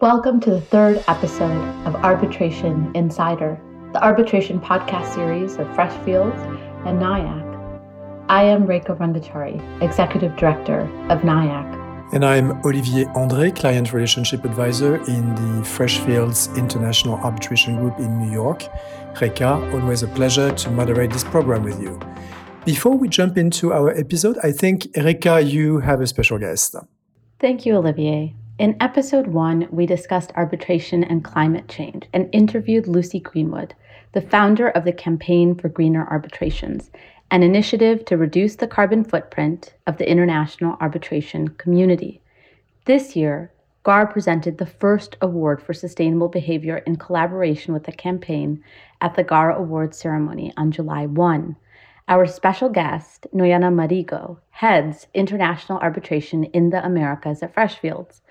Welcome to the third episode of Arbitration Insider, the arbitration podcast series of Freshfields and NYIAC. I am Rekha Rangachari, Executive Director of NYIAC. And I'm Olivier André, Client Relationship Advisor in the Freshfields International Arbitration Group in New York. Rekha, always a pleasure to moderate this program with you. Before we jump into our episode, I think, Rekha, you have a special guest. Thank you, Olivier. In episode one, we discussed arbitration and climate change and interviewed Lucy Greenwood, the founder of the Campaign for Greener Arbitrations, an initiative to reduce the carbon footprint of the international arbitration community. This year, GAR presented the first award for sustainable behavior in collaboration with the campaign at the GAR Awards ceremony on July 1. Our special guest, Noiana Marigo, heads international arbitration in the Americas at Freshfields.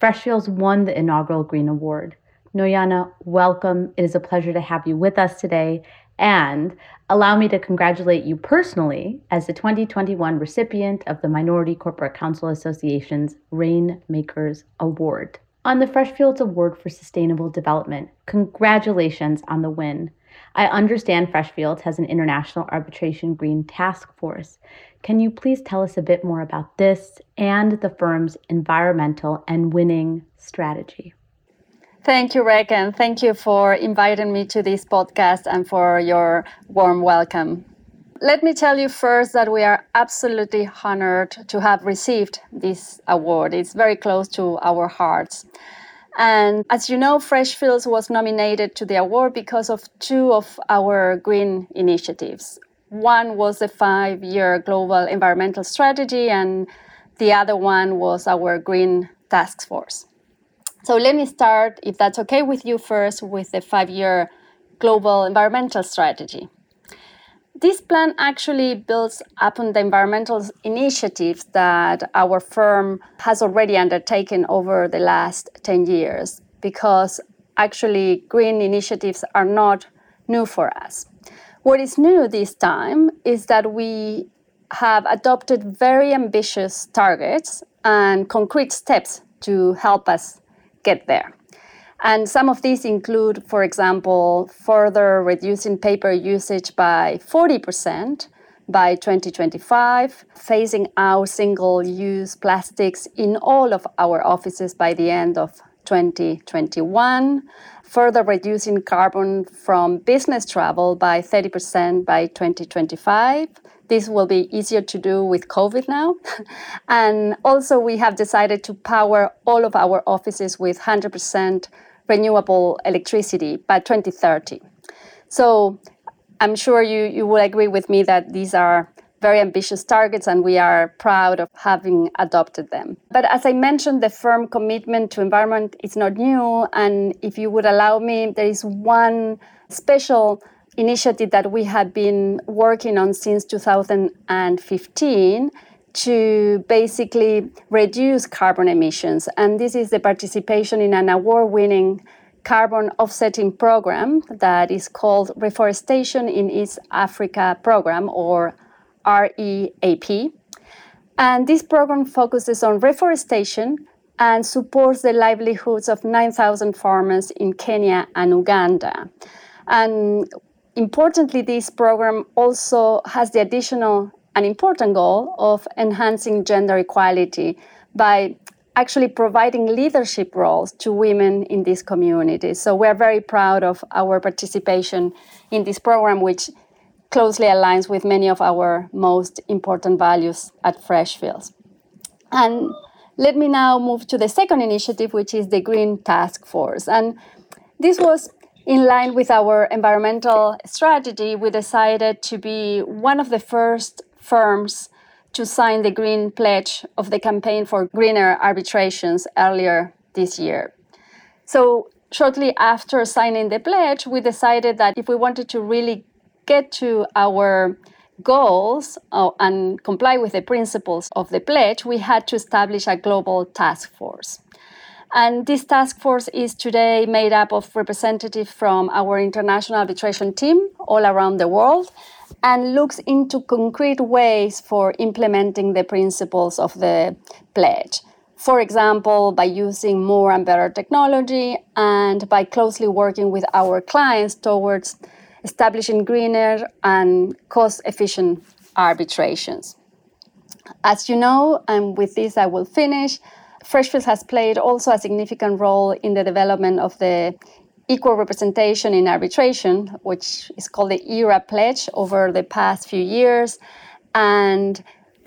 Freshfields won the inaugural Green Award. Noiana, welcome. It is a pleasure to have you with us today. And allow me to congratulate you personally as the 2021 recipient of the Minority Corporate Counsel Association's Rainmakers Award. On the Freshfields Award for Sustainable Development, congratulations on the win. I understand Freshfields has an international arbitration green task force. Can you please tell us a bit more about this and the firm's environmental and winning strategy? Thank you, Rekha, and thank you for inviting me to this podcast and for your warm welcome. Let me tell you first that we are absolutely honored to have received this award. It's very close to our hearts. And as you know, Freshfields was nominated to the award because of two of our green initiatives. One was the five year global environmental strategy, and the other one was our green task force. So let me start, if that's okay with you, first with the five year global environmental strategy. This plan actually builds upon the environmental initiatives that our firm has already undertaken over the last 10 years because actually green initiatives are not new for us. What is new this time is that we have adopted very ambitious targets and concrete steps to help us get there. And some of these include, for example, further reducing paper usage by 40% by 2025, phasing out single use plastics in all of our offices by the end of 2021, further reducing carbon from business travel by 30% by 2025. This will be easier to do with COVID now. and also, we have decided to power all of our offices with 100% renewable electricity by 2030. So I'm sure you, you will agree with me that these are very ambitious targets and we are proud of having adopted them. But as I mentioned, the firm commitment to environment is not new. And if you would allow me, there is one special initiative that we have been working on since 2015 to basically reduce carbon emissions. And this is the participation in an award winning carbon offsetting program that is called Reforestation in East Africa Program or REAP. And this program focuses on reforestation and supports the livelihoods of 9,000 farmers in Kenya and Uganda. And importantly, this program also has the additional and important goal of enhancing gender equality by actually providing leadership roles to women in these communities. So we're very proud of our participation in this program, which closely aligns with many of our most important values at Freshfields. And let me now move to the second initiative, which is the Green Task Force. And this was in line with our environmental strategy. We decided to be one of the first firms to sign the Green Pledge of the Campaign for Greener Arbitrations earlier this year. So, shortly after signing the pledge, we decided that if we wanted to really get to our goals uh, and comply with the principles of the pledge, we had to establish a global task force. And this task force is today made up of representatives from our international arbitration team all around the world and looks into concrete ways for implementing the principles of the pledge. For example, by using more and better technology and by closely working with our clients towards establishing greener and cost efficient arbitrations. As you know, and with this I will finish, Freshfields has played also a significant role in the development of the equal representation in arbitration, which is called the ERA Pledge over the past few years. And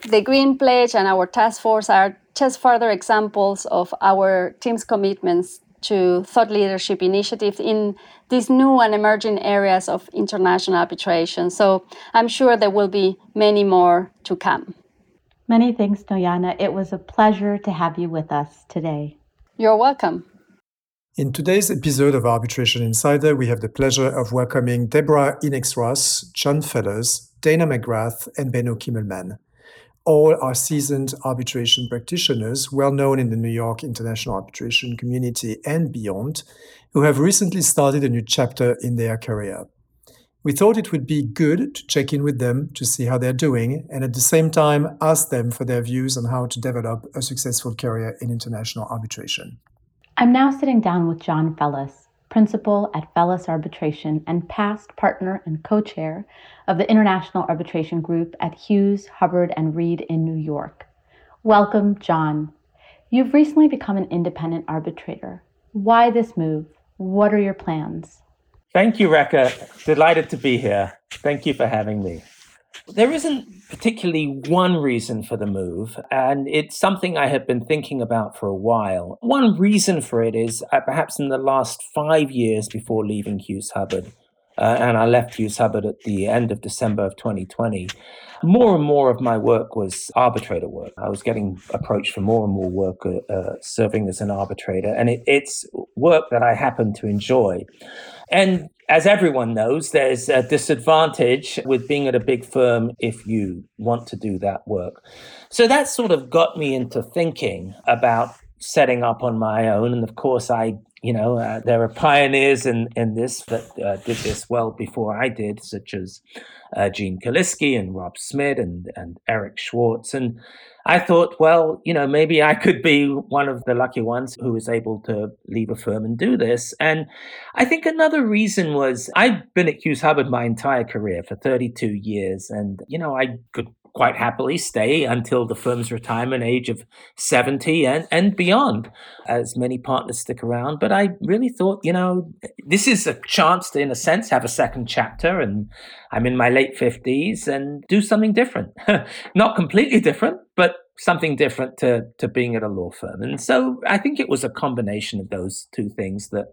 the Green Pledge and our task force are just further examples of our team's commitments to thought leadership initiatives in these new and emerging areas of international arbitration. So I'm sure there will be many more to come. Many thanks, Noiana. It was a pleasure to have you with us today. You're welcome. In today's episode of Arbitration Insider, we have the pleasure of welcoming Deborah Enix Ross, John Fellas, Dana MacGrath, and Benno Kimmelman. All are seasoned arbitration practitioners, well known in the New York international arbitration community and beyond, who have recently started a new chapter in their career. We thought it would be good to check in with them to see how they're doing and at the same time ask them for their views on how to develop a successful career in international arbitration. I'm now sitting down with John Fellas, principal at Fellas Arbitration and past partner and co chair of the International Arbitration Group at Hughes, Hubbard, and Reed in New York. Welcome, John. You've recently become an independent arbitrator. Why this move? What are your plans? Thank you, Rekha. Delighted to be here. Thank you for having me. There isn't particularly one reason for the move, and it's something I have been thinking about for a while. One reason for it is uh, perhaps in the last five years before leaving Hughes Hubbard, uh, and I left Hughes Hubbard at the end of December of 2020. More and more of my work was arbitrator work. I was getting approached for more and more work uh, uh serving as an arbitrator, and it, it's work that I happen to enjoy. And as everyone knows, there's a disadvantage with being at a big firm if you want to do that work. So that sort of got me into thinking about setting up on my own. And of course, I, you know, uh, there are pioneers in, in this that uh, did this well before I did, such as uh, Jean Kalicki and Rob Smith and, and Eric Schwartz. And I thought, well, you know, maybe I could be one of the lucky ones who was able to leave a firm and do this. And I think another reason was I've been at Hughes Hubbard my entire career for 32 years. And, you know, I could quite happily stay until the firm's retirement age of 70 and, and beyond, as many partners stick around. But I really thought, you know, this is a chance to, in a sense, have a second chapter. And I'm in my late 50s and do something different. Not completely different, but something different to, to being at a law firm. And so I think it was a combination of those two things that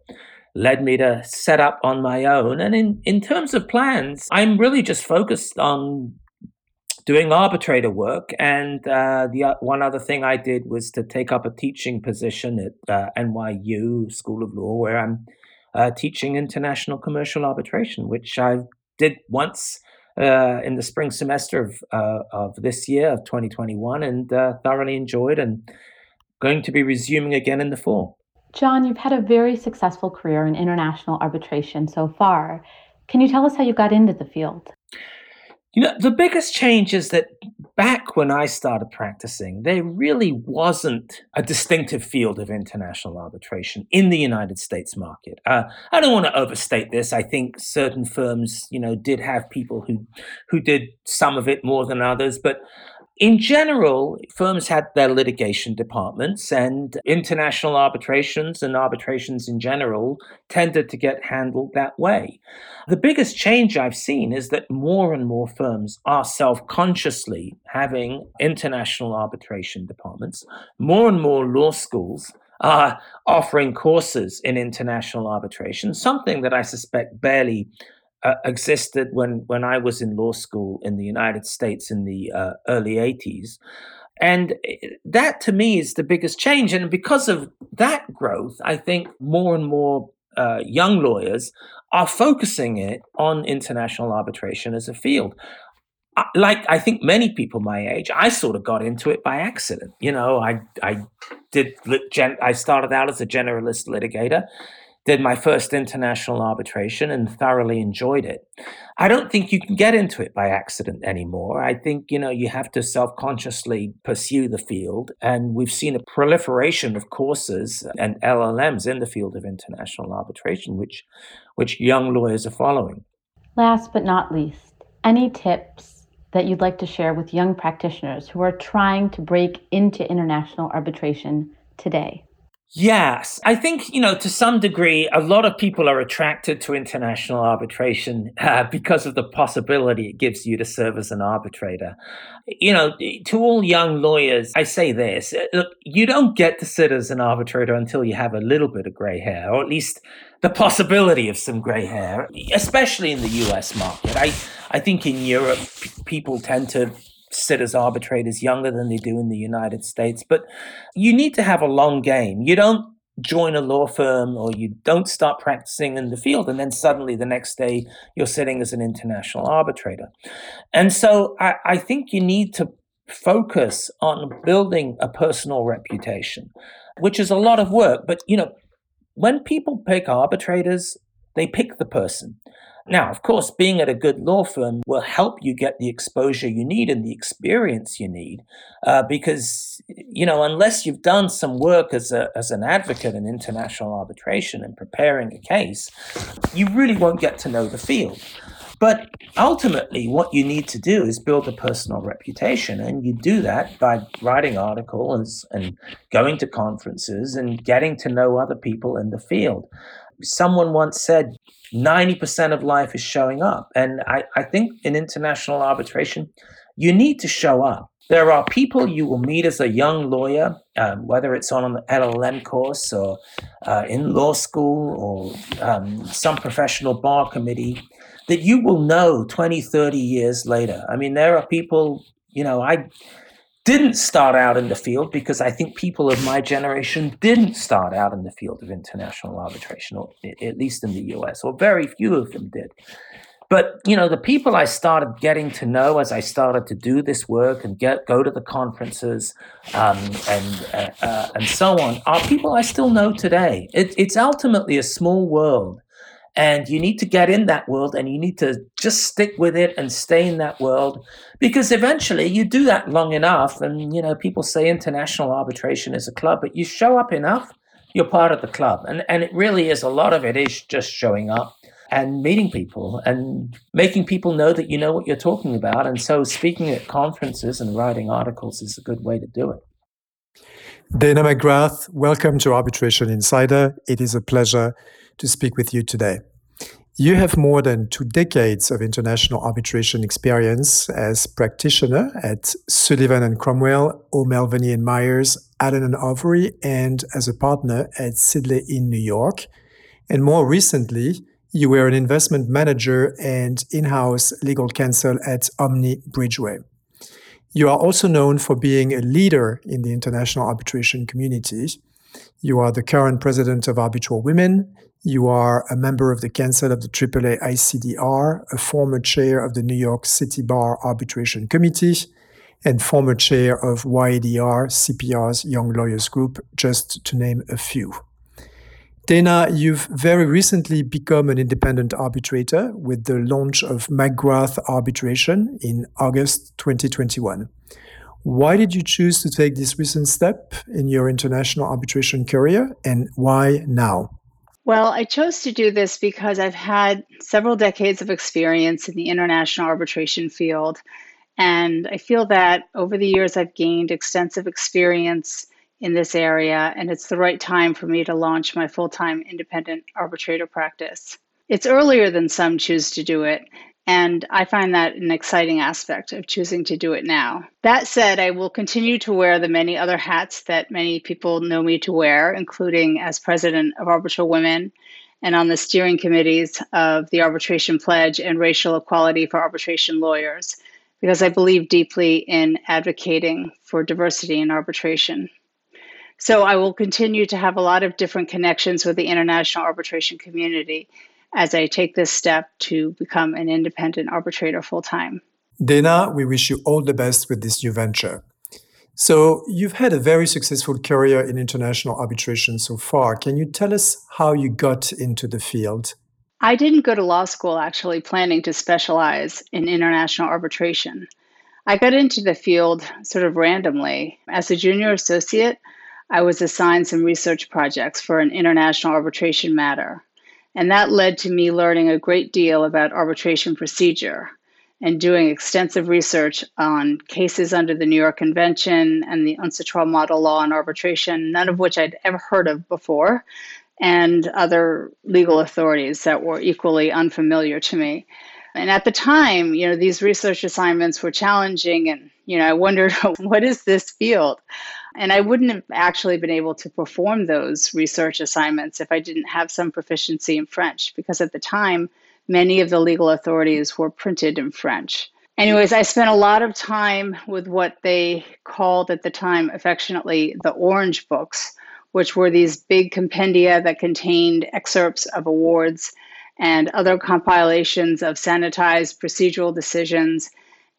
led me to set up on my own. And in, in terms of plans, I'm really just focused on doing arbitrator work. And uh, the uh, one other thing I did was to take up a teaching position at uh, NYU School of Law, where I'm uh, teaching international commercial arbitration, which I did once uh, in the spring semester of uh, of this year of 2021, and thoroughly enjoyed, and going to be resuming again in the fall. John, you've had a very successful career in international arbitration so far. Can you tell us how you got into the field? You know, the biggest change is that back when I started practicing, there really wasn't a distinctive field of international arbitration in the United States market. Uh, I don't want to overstate this. I think certain firms, you know, did have people who who did some of it more than others, but in general, firms had their litigation departments, and international arbitrations and arbitrations in general tended to get handled that way. The biggest change I've seen is that more and more firms are self consciously having international arbitration departments. More and more law schools are offering courses in international arbitration, something that I suspect barely uh, existed when when I was in law school in the United States in the uh, early 80s. And eh, that to me is the biggest change. And because of that growth, I think more and more uh, young lawyers are focusing it on international arbitration as a field. Like I think many people my age, I sort of got into it by accident. You know, I I did I started out as a generalist litigator, did my first international arbitration and thoroughly enjoyed it. I don't think you can get into it by accident anymore. I think, you know, you have to self-consciously pursue the field. And we've seen a proliferation of courses and LLMs in the field of international arbitration, which, which young lawyers are following. Last but not least, any tips that you'd like to share with young practitioners who are trying to break into international arbitration today? Yes, I think, you know, to some degree, a lot of people are attracted to international arbitration uh, because of the possibility it gives you to serve as an arbitrator. You know, to all young lawyers, I say this uh, look, you don't get to sit as an arbitrator until you have a little bit of gray hair, or at least the possibility of some gray hair, especially in the US market. I, I think in Europe, p- people tend to sit as arbitrators younger than they do in the United States. But you need to have a long game. You don't join a law firm or you don't start practicing in the field and then suddenly the next day you're sitting as an international arbitrator. And so I, I think you need to focus on building a personal reputation, which is a lot of work. But you know, when people pick arbitrators, they pick the person. Now, of course, being at a good law firm will help you get the exposure you need and the experience you need, uh, because you know unless you've done some work as a as an advocate in international arbitration and preparing a case, you really won't get to know the field. But ultimately, what you need to do is build a personal reputation. And you do that by writing articles and going to conferences and getting to know other people in the field. Someone once said, 90% of life is showing up. And I, I think in international arbitration, you need to show up. There are people you will meet as a young lawyer, um, whether it's on an LLM course or uh, in law school or um, some professional bar committee, that you will know 20, 30 years later. I mean, there are people, you know, I didn't start out in the field because I think people of my generation didn't start out in the field of international arbitration, or at least in the US, or very few of them did. But you know, the people I started getting to know as I started to do this work and get go to the conferences um, and uh, uh, and so on are people I still know today. It, it's ultimately a small world, and you need to get in that world and you need to just stick with it and stay in that world because eventually you do that long enough. And, you know, people say international arbitration is a club, but you show up enough, you're part of the club. And, and it really is a lot of it is just showing up and meeting people and making people know that you know what you're talking about. And so speaking at conferences and writing articles is a good way to do it. Dana MacGrath, welcome to Arbitration Insider. It is a pleasure to speak with you today. You have more than two decades of international arbitration experience as practitioner at Sullivan and Cromwell, O'Melveny and Myers, Allen and Overy, and as a partner at Sidley in New York. And more recently, you were an investment manager and in-house legal counsel at Omni Bridgeway. You are also known for being a leader in the international arbitration community. You are the current president of ArbitralWomen. You are a member of the Council of the AAA ICDR, a former chair of the New York City Bar Arbitration Committee, and former chair of YADR, CPR's Young Lawyers Group, just to name a few. Dana, you've very recently become an independent arbitrator with the launch of MacGrath Arbitration in August 2021. Why did you choose to take this recent step in your international arbitration career, and why now? Well, I chose to do this because I've had several decades of experience in the international arbitration field. And I feel that over the years, I've gained extensive experience in this area, and it's the right time for me to launch my full time independent arbitrator practice. It's earlier than some choose to do it, and I find that an exciting aspect of choosing to do it now. That said, I will continue to wear the many other hats that many people know me to wear, including as president of ArbitralWomen and on the steering committees of the Arbitration Pledge and Racial Equality for Arbitration Lawyers, because I believe deeply in advocating for diversity in arbitration. So I will continue to have a lot of different connections with the international arbitration community as I take this step to become an independent arbitrator full time. Dana, we wish you all the best with this new venture. So, you've had a very successful career in international arbitration so far. Can you tell us how you got into the field? I didn't go to law school actually planning to specialize in international arbitration. I got into the field sort of randomly. As a junior associate, I was assigned some research projects for an international arbitration matter. And that led to me learning a great deal about arbitration procedure and doing extensive research on cases under the New York Convention and the UNCITRAL model law on arbitration, none of which I'd ever heard of before, and other legal authorities that were equally unfamiliar to me. And at the time, you know, these research assignments were challenging and, you know, I wondered, what is this field? And I wouldn't have actually been able to perform those research assignments if I didn't have some proficiency in French, because at the time, many of the legal authorities were printed in French. Anyways, I spent a lot of time with what they called at the time affectionately the orange books, which were these big compendia that contained excerpts of awards and other compilations of sanitized procedural decisions.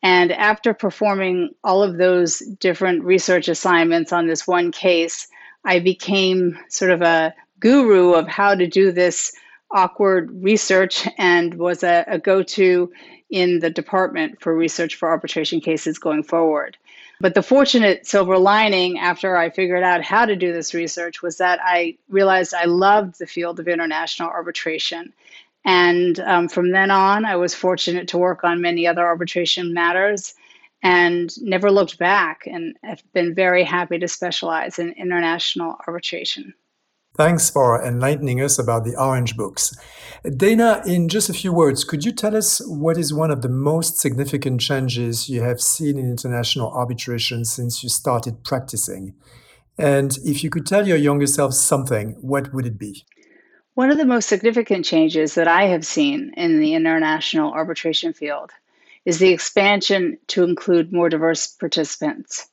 And after performing all of those different research assignments on this one case, I became sort of a guru of how to do this awkward research and was a, a go to in the department for research for arbitration cases going forward. But the fortunate silver lining after I figured out how to do this research was that I realized I loved the field of international arbitration. And um, from then on, I was fortunate to work on many other arbitration matters and never looked back and have been very happy to specialize in international arbitration. Thanks for enlightening us about the Orange Books. Dana, in just a few words, could you tell us what is one of the most significant changes you have seen in international arbitration since you started practicing? And if you could tell your younger self something, what would it be? One of the most significant changes that I have seen in the international arbitration field is the expansion to include more diverse participants.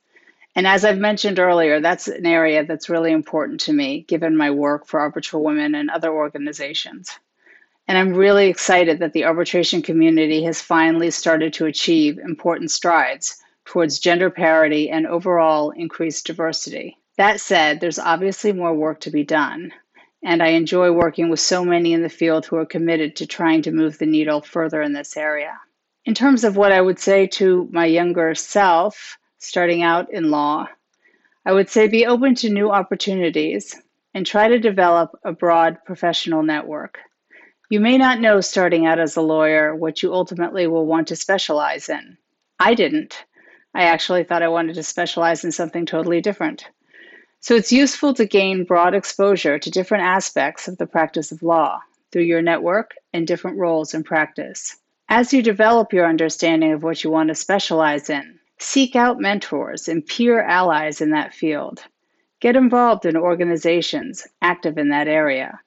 And as I've mentioned earlier, that's an area that's really important to me, given my work for ArbitralWomen and other organizations. And I'm really excited that the arbitration community has finally started to achieve important strides towards gender parity and overall increased diversity. That said, there's obviously more work to be done. And I enjoy working with so many in the field who are committed to trying to move the needle further in this area. In terms of what I would say to my younger self, starting out in law, I would say be open to new opportunities and try to develop a broad professional network. You may not know starting out as a lawyer what you ultimately will want to specialize in. I didn't. I actually thought I wanted to specialize in something totally different. So it's useful to gain broad exposure to different aspects of the practice of law through your network and different roles in practice. As you develop your understanding of what you want to specialize in, Seek out mentors and peer allies in that field. Get involved in organizations active in that area.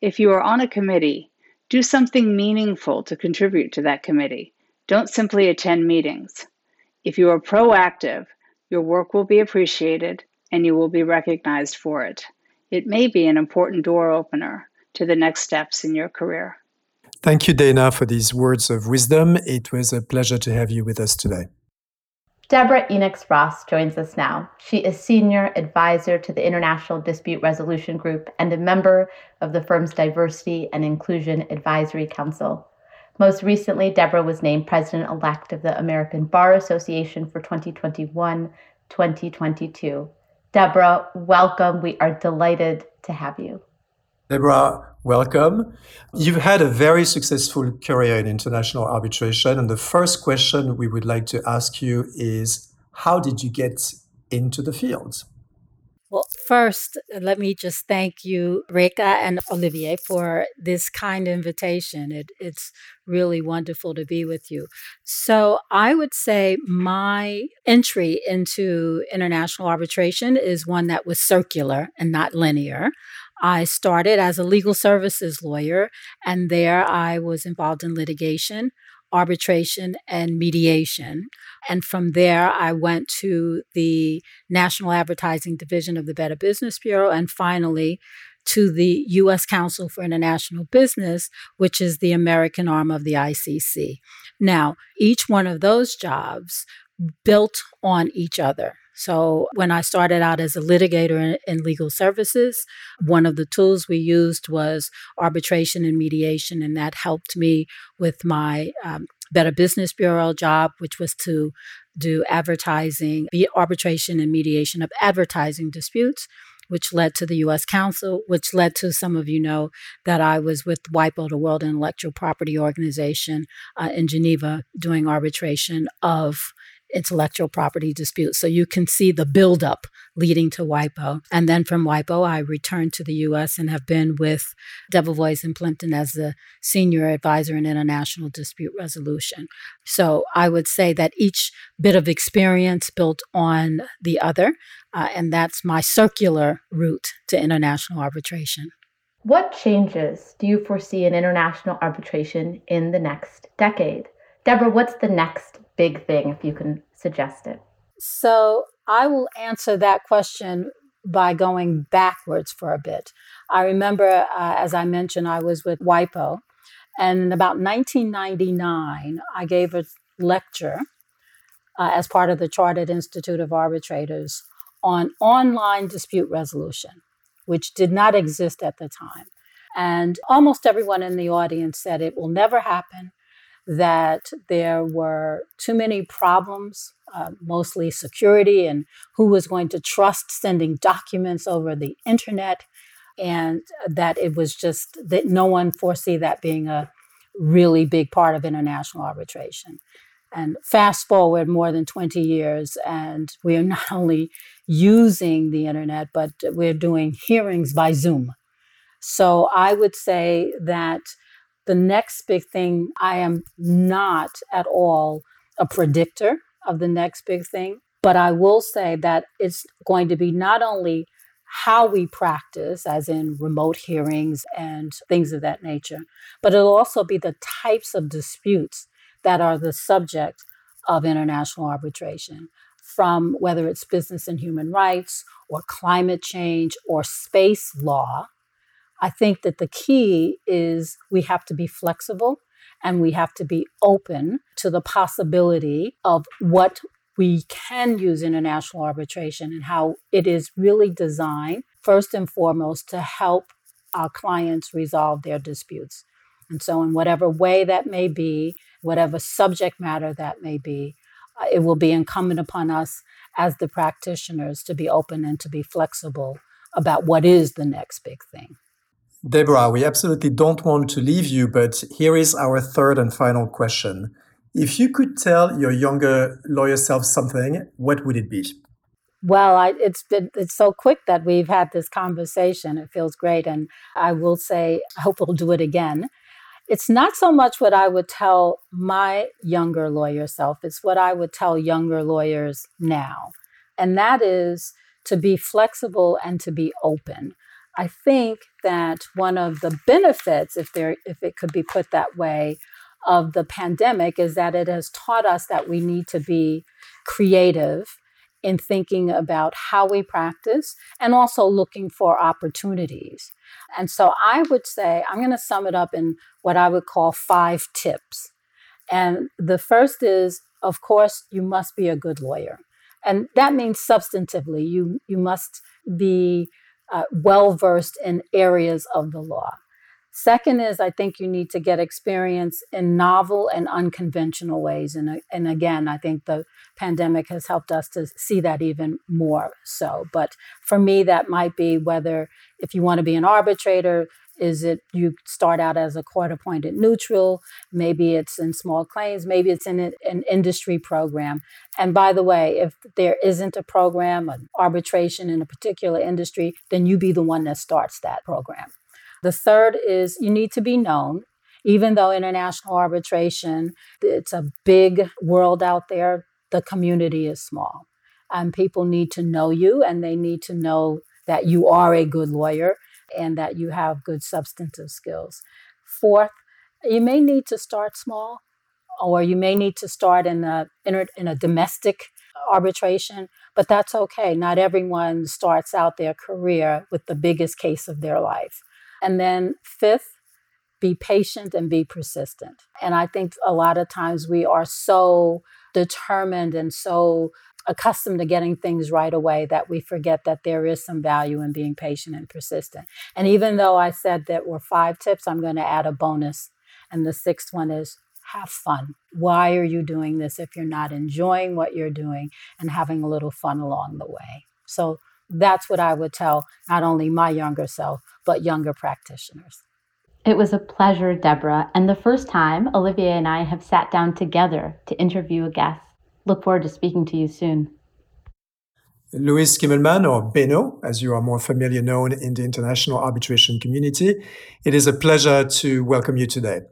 If you are on a committee, do something meaningful to contribute to that committee. Don't simply attend meetings. If you are proactive, your work will be appreciated and you will be recognized for it. It may be an important door opener to the next steps in your career. Thank you, Dana, for these words of wisdom. It was a pleasure to have you with us today. Deborah Enix Ross joins us now. She is Senior Advisor to the International Dispute Resolution Group and a member of the firm's Diversity and Inclusion Advisory Council. Most recently, Deborah was named President elect of the American Bar Association for 2021 2022. Deborah, welcome. We are delighted to have you. Deborah, welcome. You've had a very successful career in international arbitration. And the first question we would like to ask you is how did you get into the field? Well, first, let me just thank you, Rekha and Olivier, for this kind invitation. It, it's really wonderful to be with you. So, I would say my entry into international arbitration is one that was circular and not linear. I started as a legal services lawyer, and there I was involved in litigation, arbitration, and mediation. And from there, I went to the National Advertising Division of the Better Business Bureau, and finally to the U.S. Council for International Business, which is the American arm of the ICC. Now, each one of those jobs built on each other. So, when I started out as a litigator in, in, legal services, one of the tools we used was arbitration and mediation, and that helped me with my um, Better Business Bureau job, which was to do advertising, be arbitration and mediation of advertising disputes which led to the U.S. Council, which led to some of you know that I was with WIPO, the World Intellectual Property Organization, uh, in Geneva doing arbitration of intellectual property disputes. So you can see the buildup leading to WIPO. And then from WIPO, I returned to the US and have been with Debevoise and Plimpton as the senior advisor in international dispute resolution. So I would say that each bit of experience built on the other. Uh, and that's my circular route to international arbitration. What changes do you foresee in international arbitration in the next decade? Deborah, what's the next big thing, if you can suggest it? So I will answer that question by going backwards for a bit. I remember, uh, as I mentioned, I was with WIPO, and in about 1999, I gave a lecture uh, as part of the Chartered Institute of Arbitrators on online dispute resolution, which did not exist at the time. And almost everyone in the audience said it will never happen, that there were too many problems, uh, mostly security, and who was going to trust sending documents over the internet, and that it was just that no one foresee that being a really big part of international arbitration. And fast forward more than 20 years, and we are not only using the internet, but we're doing hearings by Zoom. So I would say that the next big thing, I am not at all a predictor of the next big thing, but I will say that it's going to be not only how we practice, as in remote hearings and things of that nature, but it'll also be the types of disputes that are the subject of international arbitration, from whether it's business and human rights or climate change or space law. I think that the key is we have to be flexible and we have to be open to the possibility of what we can use international arbitration and how it is really designed, first and foremost, to help our clients resolve their disputes. And so, in whatever way that may be, whatever subject matter that may be, uh, it will be incumbent upon us as the practitioners to be open and to be flexible about what is the next big thing. Deborah, we absolutely don't want to leave you, but here is our third and final question. If you could tell your younger lawyer self something, what would it be? Well, I, it's been it's so quick that we've had this conversation. It feels great, and I will say I hope we'll do it again it's not so much what I would tell my younger lawyer self, it's what I would tell younger lawyers now. And that is to be flexible and to be open. I think that one of the benefits, if there if it could be put that way, of the pandemic is that it has taught us that we need to be creative in thinking about how we practice and also looking for opportunities. And so I would say, I'm going to sum it up in what I would call five tips. And the first is, of course, you must be a good lawyer. And that means substantively, you, you must be uh, well versed in areas of the law. Second is, I think you need to get experience in novel and unconventional ways. And, and again, I think the pandemic has helped us to see that even more so. But for me, that might be whether if you want to be an arbitrator, is it you start out as a court appointed neutral? Maybe it's in small claims, maybe it's in an industry program. And by the way, if there isn't a program, an arbitration in a particular industry, then you be the one that starts that program. The third is you need to be known. Even though international arbitration, it's a big world out there, the community is small. And people need to know you and they need to know that you are a good lawyer and that you have good substantive skills. Fourth, you may need to start small or you may need to start in a, in a domestic arbitration, but that's okay. Not everyone starts out their career with the biggest case of their life. And then fifth, be patient and be persistent. And I think a lot of times we are so determined and so accustomed to getting things right away that we forget that there is some value in being patient and persistent. And even though I said that were five tips, I'm going to add a bonus. And the sixth one is have fun. Why are you doing this if you're not enjoying what you're doing and having a little fun along the way? So that's what I would tell not only my younger self, but younger practitioners. It was a pleasure, Deborah, and the first time Olivier and I have sat down together to interview a guest. Look forward to speaking to you soon. Louis Kimmelman, or Benno, as you are more familiar known in the international arbitration community, it is a pleasure to welcome you today.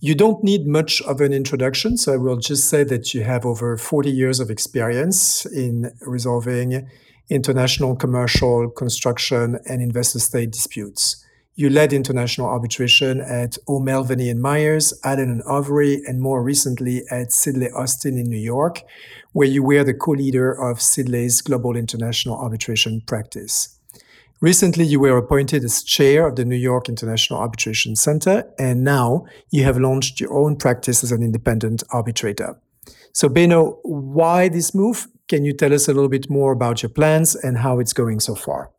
You don't need much of an introduction, so I will just say that you have over 40 years of experience in resolving international commercial, construction, and investor state disputes. You led international arbitration at O'Melveny and Myers, Allen and Overy, and more recently at Sidley Austin in New York, where you were the co-leader of Sidley's global international arbitration practice. Recently, you were appointed as chair of the New York International Arbitration Center, and now you have launched your own practice as an independent arbitrator. So, Benno, why this move? Can you tell us a little bit more about your plans and how it's going so far?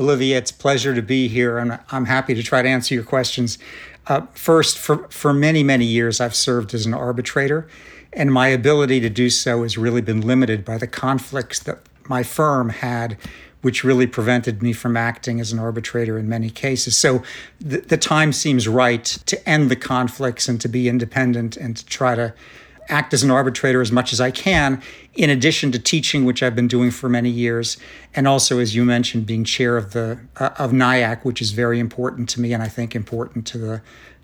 Olivier, it's pleasure to be here, and I'm happy to try to answer your questions. Uh, first, for, for many, many years, I've served as an arbitrator, and my ability to do so has really been limited by the conflicts that my firm had which really prevented me from acting as an arbitrator in many cases. So the, the time seems right to end the conflicts and to be independent and to try to act as an arbitrator as much as I can, in addition to teaching, which I've been doing for many years, and also, as you mentioned, being chair of the uh, of NYIAC, which is very important to me, and I think important to the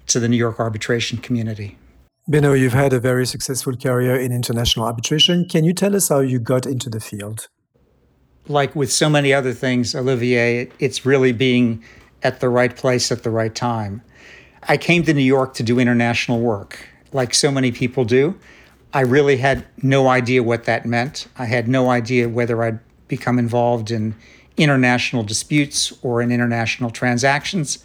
to the New York arbitration community. Benno, you've had a very successful career in international arbitration. Can you tell us how you got into the field? like with so many other things, Olivier, it's really being at the right place at the right time. I came to New York to do international work, like so many people do. I really had no idea what that meant. I had no idea whether I'd become involved in international disputes or in international transactions.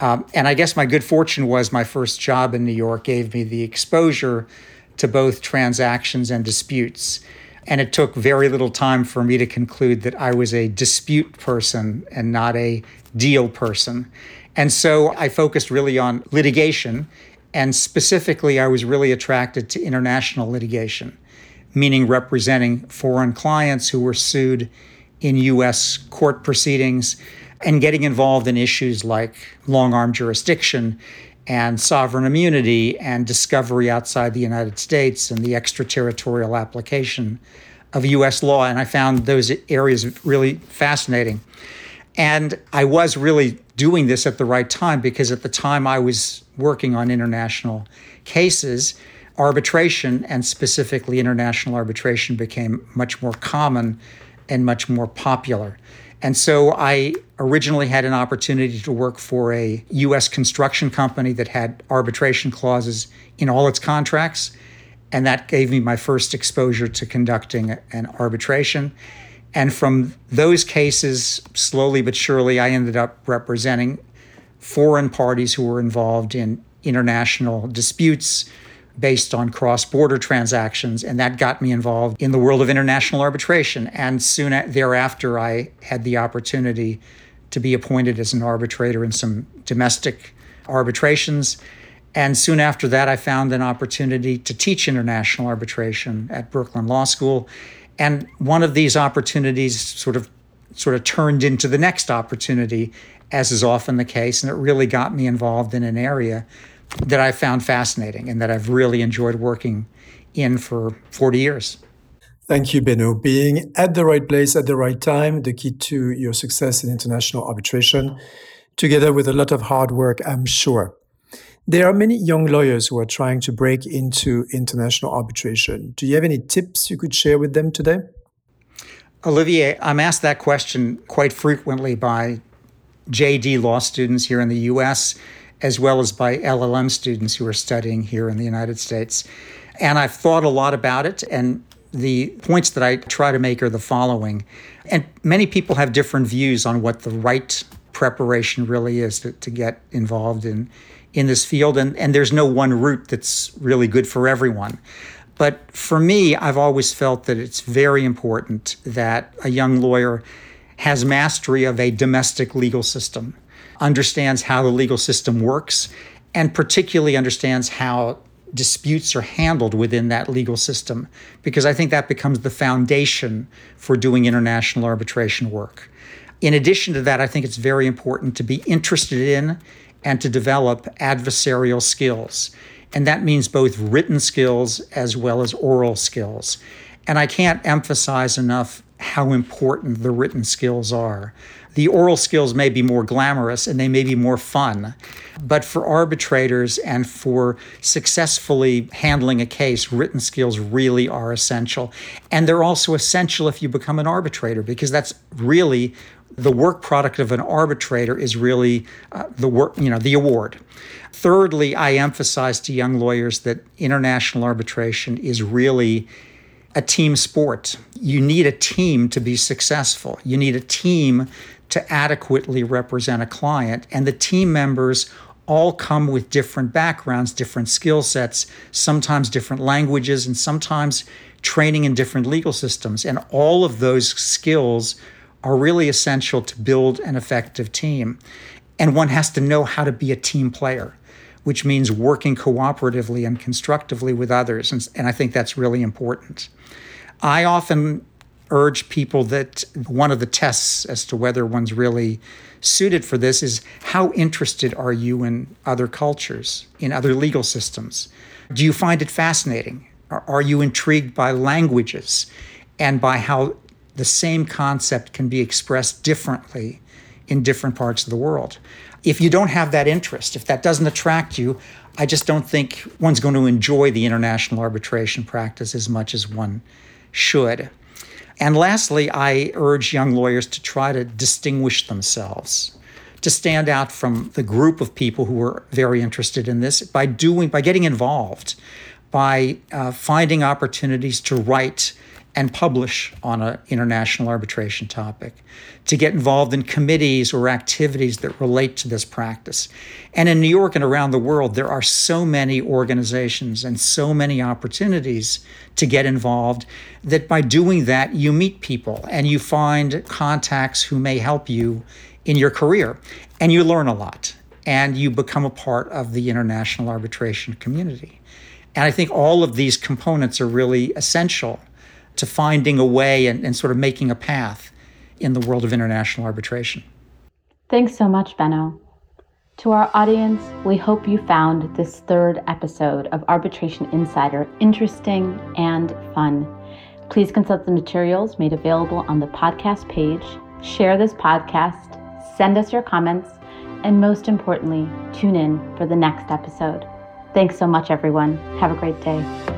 Um, and I guess my good fortune was my first job in New York gave me the exposure to both transactions and disputes. And it took very little time for me to conclude that I was a dispute person and not a deal person. And so I focused really on litigation. And specifically, I was really attracted to international litigation, meaning representing foreign clients who were sued in US court proceedings and getting involved in issues like long arm jurisdiction and sovereign immunity and discovery outside the United States and the extraterritorial application of US law. And I found those areas really fascinating. And I was really doing this at the right time because at the time I was working on international cases, arbitration and specifically international arbitration became much more common and much more popular. And so I originally had an opportunity to work for a US construction company that had arbitration clauses in all its contracts. And that gave me my first exposure to conducting an arbitration. And from those cases, slowly but surely, I ended up representing foreign parties who were involved in international disputes, based on cross border transactions. And that got me involved in the world of international arbitration. And soon thereafter, I had the opportunity to be appointed as an arbitrator in some domestic arbitrations. And soon after that, I found an opportunity to teach international arbitration at Brooklyn Law School. And one of these opportunities sort of sort of turned into the next opportunity, as is often the case. And it really got me involved in an area that I found fascinating and that I've really enjoyed working in for 40 years. Thank you, Benno. Being at the right place at the right time, the key to your success in international arbitration, together with a lot of hard work, I'm sure. There are many young lawyers who are trying to break into international arbitration. Do you have any tips you could share with them today? Olivier, I'm asked that question quite frequently by JD law students here in the US as well as by LLM students who are studying here in the United States. And I've thought a lot about it. And the points that I try to make are the following. And many people have different views on what the right preparation really is to, to get involved in, in this field. And, and there's no one route that's really good for everyone. But for me, I've always felt that it's very important that a young lawyer has mastery of a domestic legal system, understands how the legal system works, and particularly understands how disputes are handled within that legal system, because I think that becomes the foundation for doing international arbitration work. In addition to that, I think it's very important to be interested in and to develop adversarial skills. And that means both written skills as well as oral skills. And I can't emphasize enough how important the written skills are. The oral skills may be more glamorous and they may be more fun, but for arbitrators and for successfully handling a case, written skills really are essential. And they're also essential if you become an arbitrator because that's really the work product of an arbitrator is really uh, the work, you know, the award. Thirdly, I emphasize to young lawyers that international arbitration is really a team sport. You need a team to be successful. You need a team to adequately represent a client, and the team members all come with different backgrounds, different skill sets, sometimes different languages, and sometimes training in different legal systems. And all of those skills are really essential to build an effective team. And one has to know how to be a team player, which means working cooperatively and constructively with others. And, and I think that's really important. I often urge people that one of the tests as to whether one's really suited for this is how interested are you in other cultures, in other legal systems? Do you find it fascinating? Are you intrigued by languages and by how the same concept can be expressed differently in different parts of the world. If you don't have that interest, if that doesn't attract you, I just don't think one's going to enjoy the international arbitration practice as much as one should. And lastly, I urge young lawyers to try to distinguish themselves, to stand out from the group of people who are very interested in this by doing, by getting involved, by uh, finding opportunities to write and publish on an international arbitration topic, to get involved in committees or activities that relate to this practice. And in New York and around the world, there are so many organizations and so many opportunities to get involved that by doing that, you meet people and you find contacts who may help you in your career. And you learn a lot and you become a part of the international arbitration community. And I think all of these components are really essential to finding a way and, and sort of making a path in the world of international arbitration. Thanks so much, Benno. To our audience, we hope you found this third episode of Arbitration Insider interesting and fun. Please consult the materials made available on the podcast page, share this podcast, send us your comments, and most importantly, tune in for the next episode. Thanks so much, everyone. Have a great day.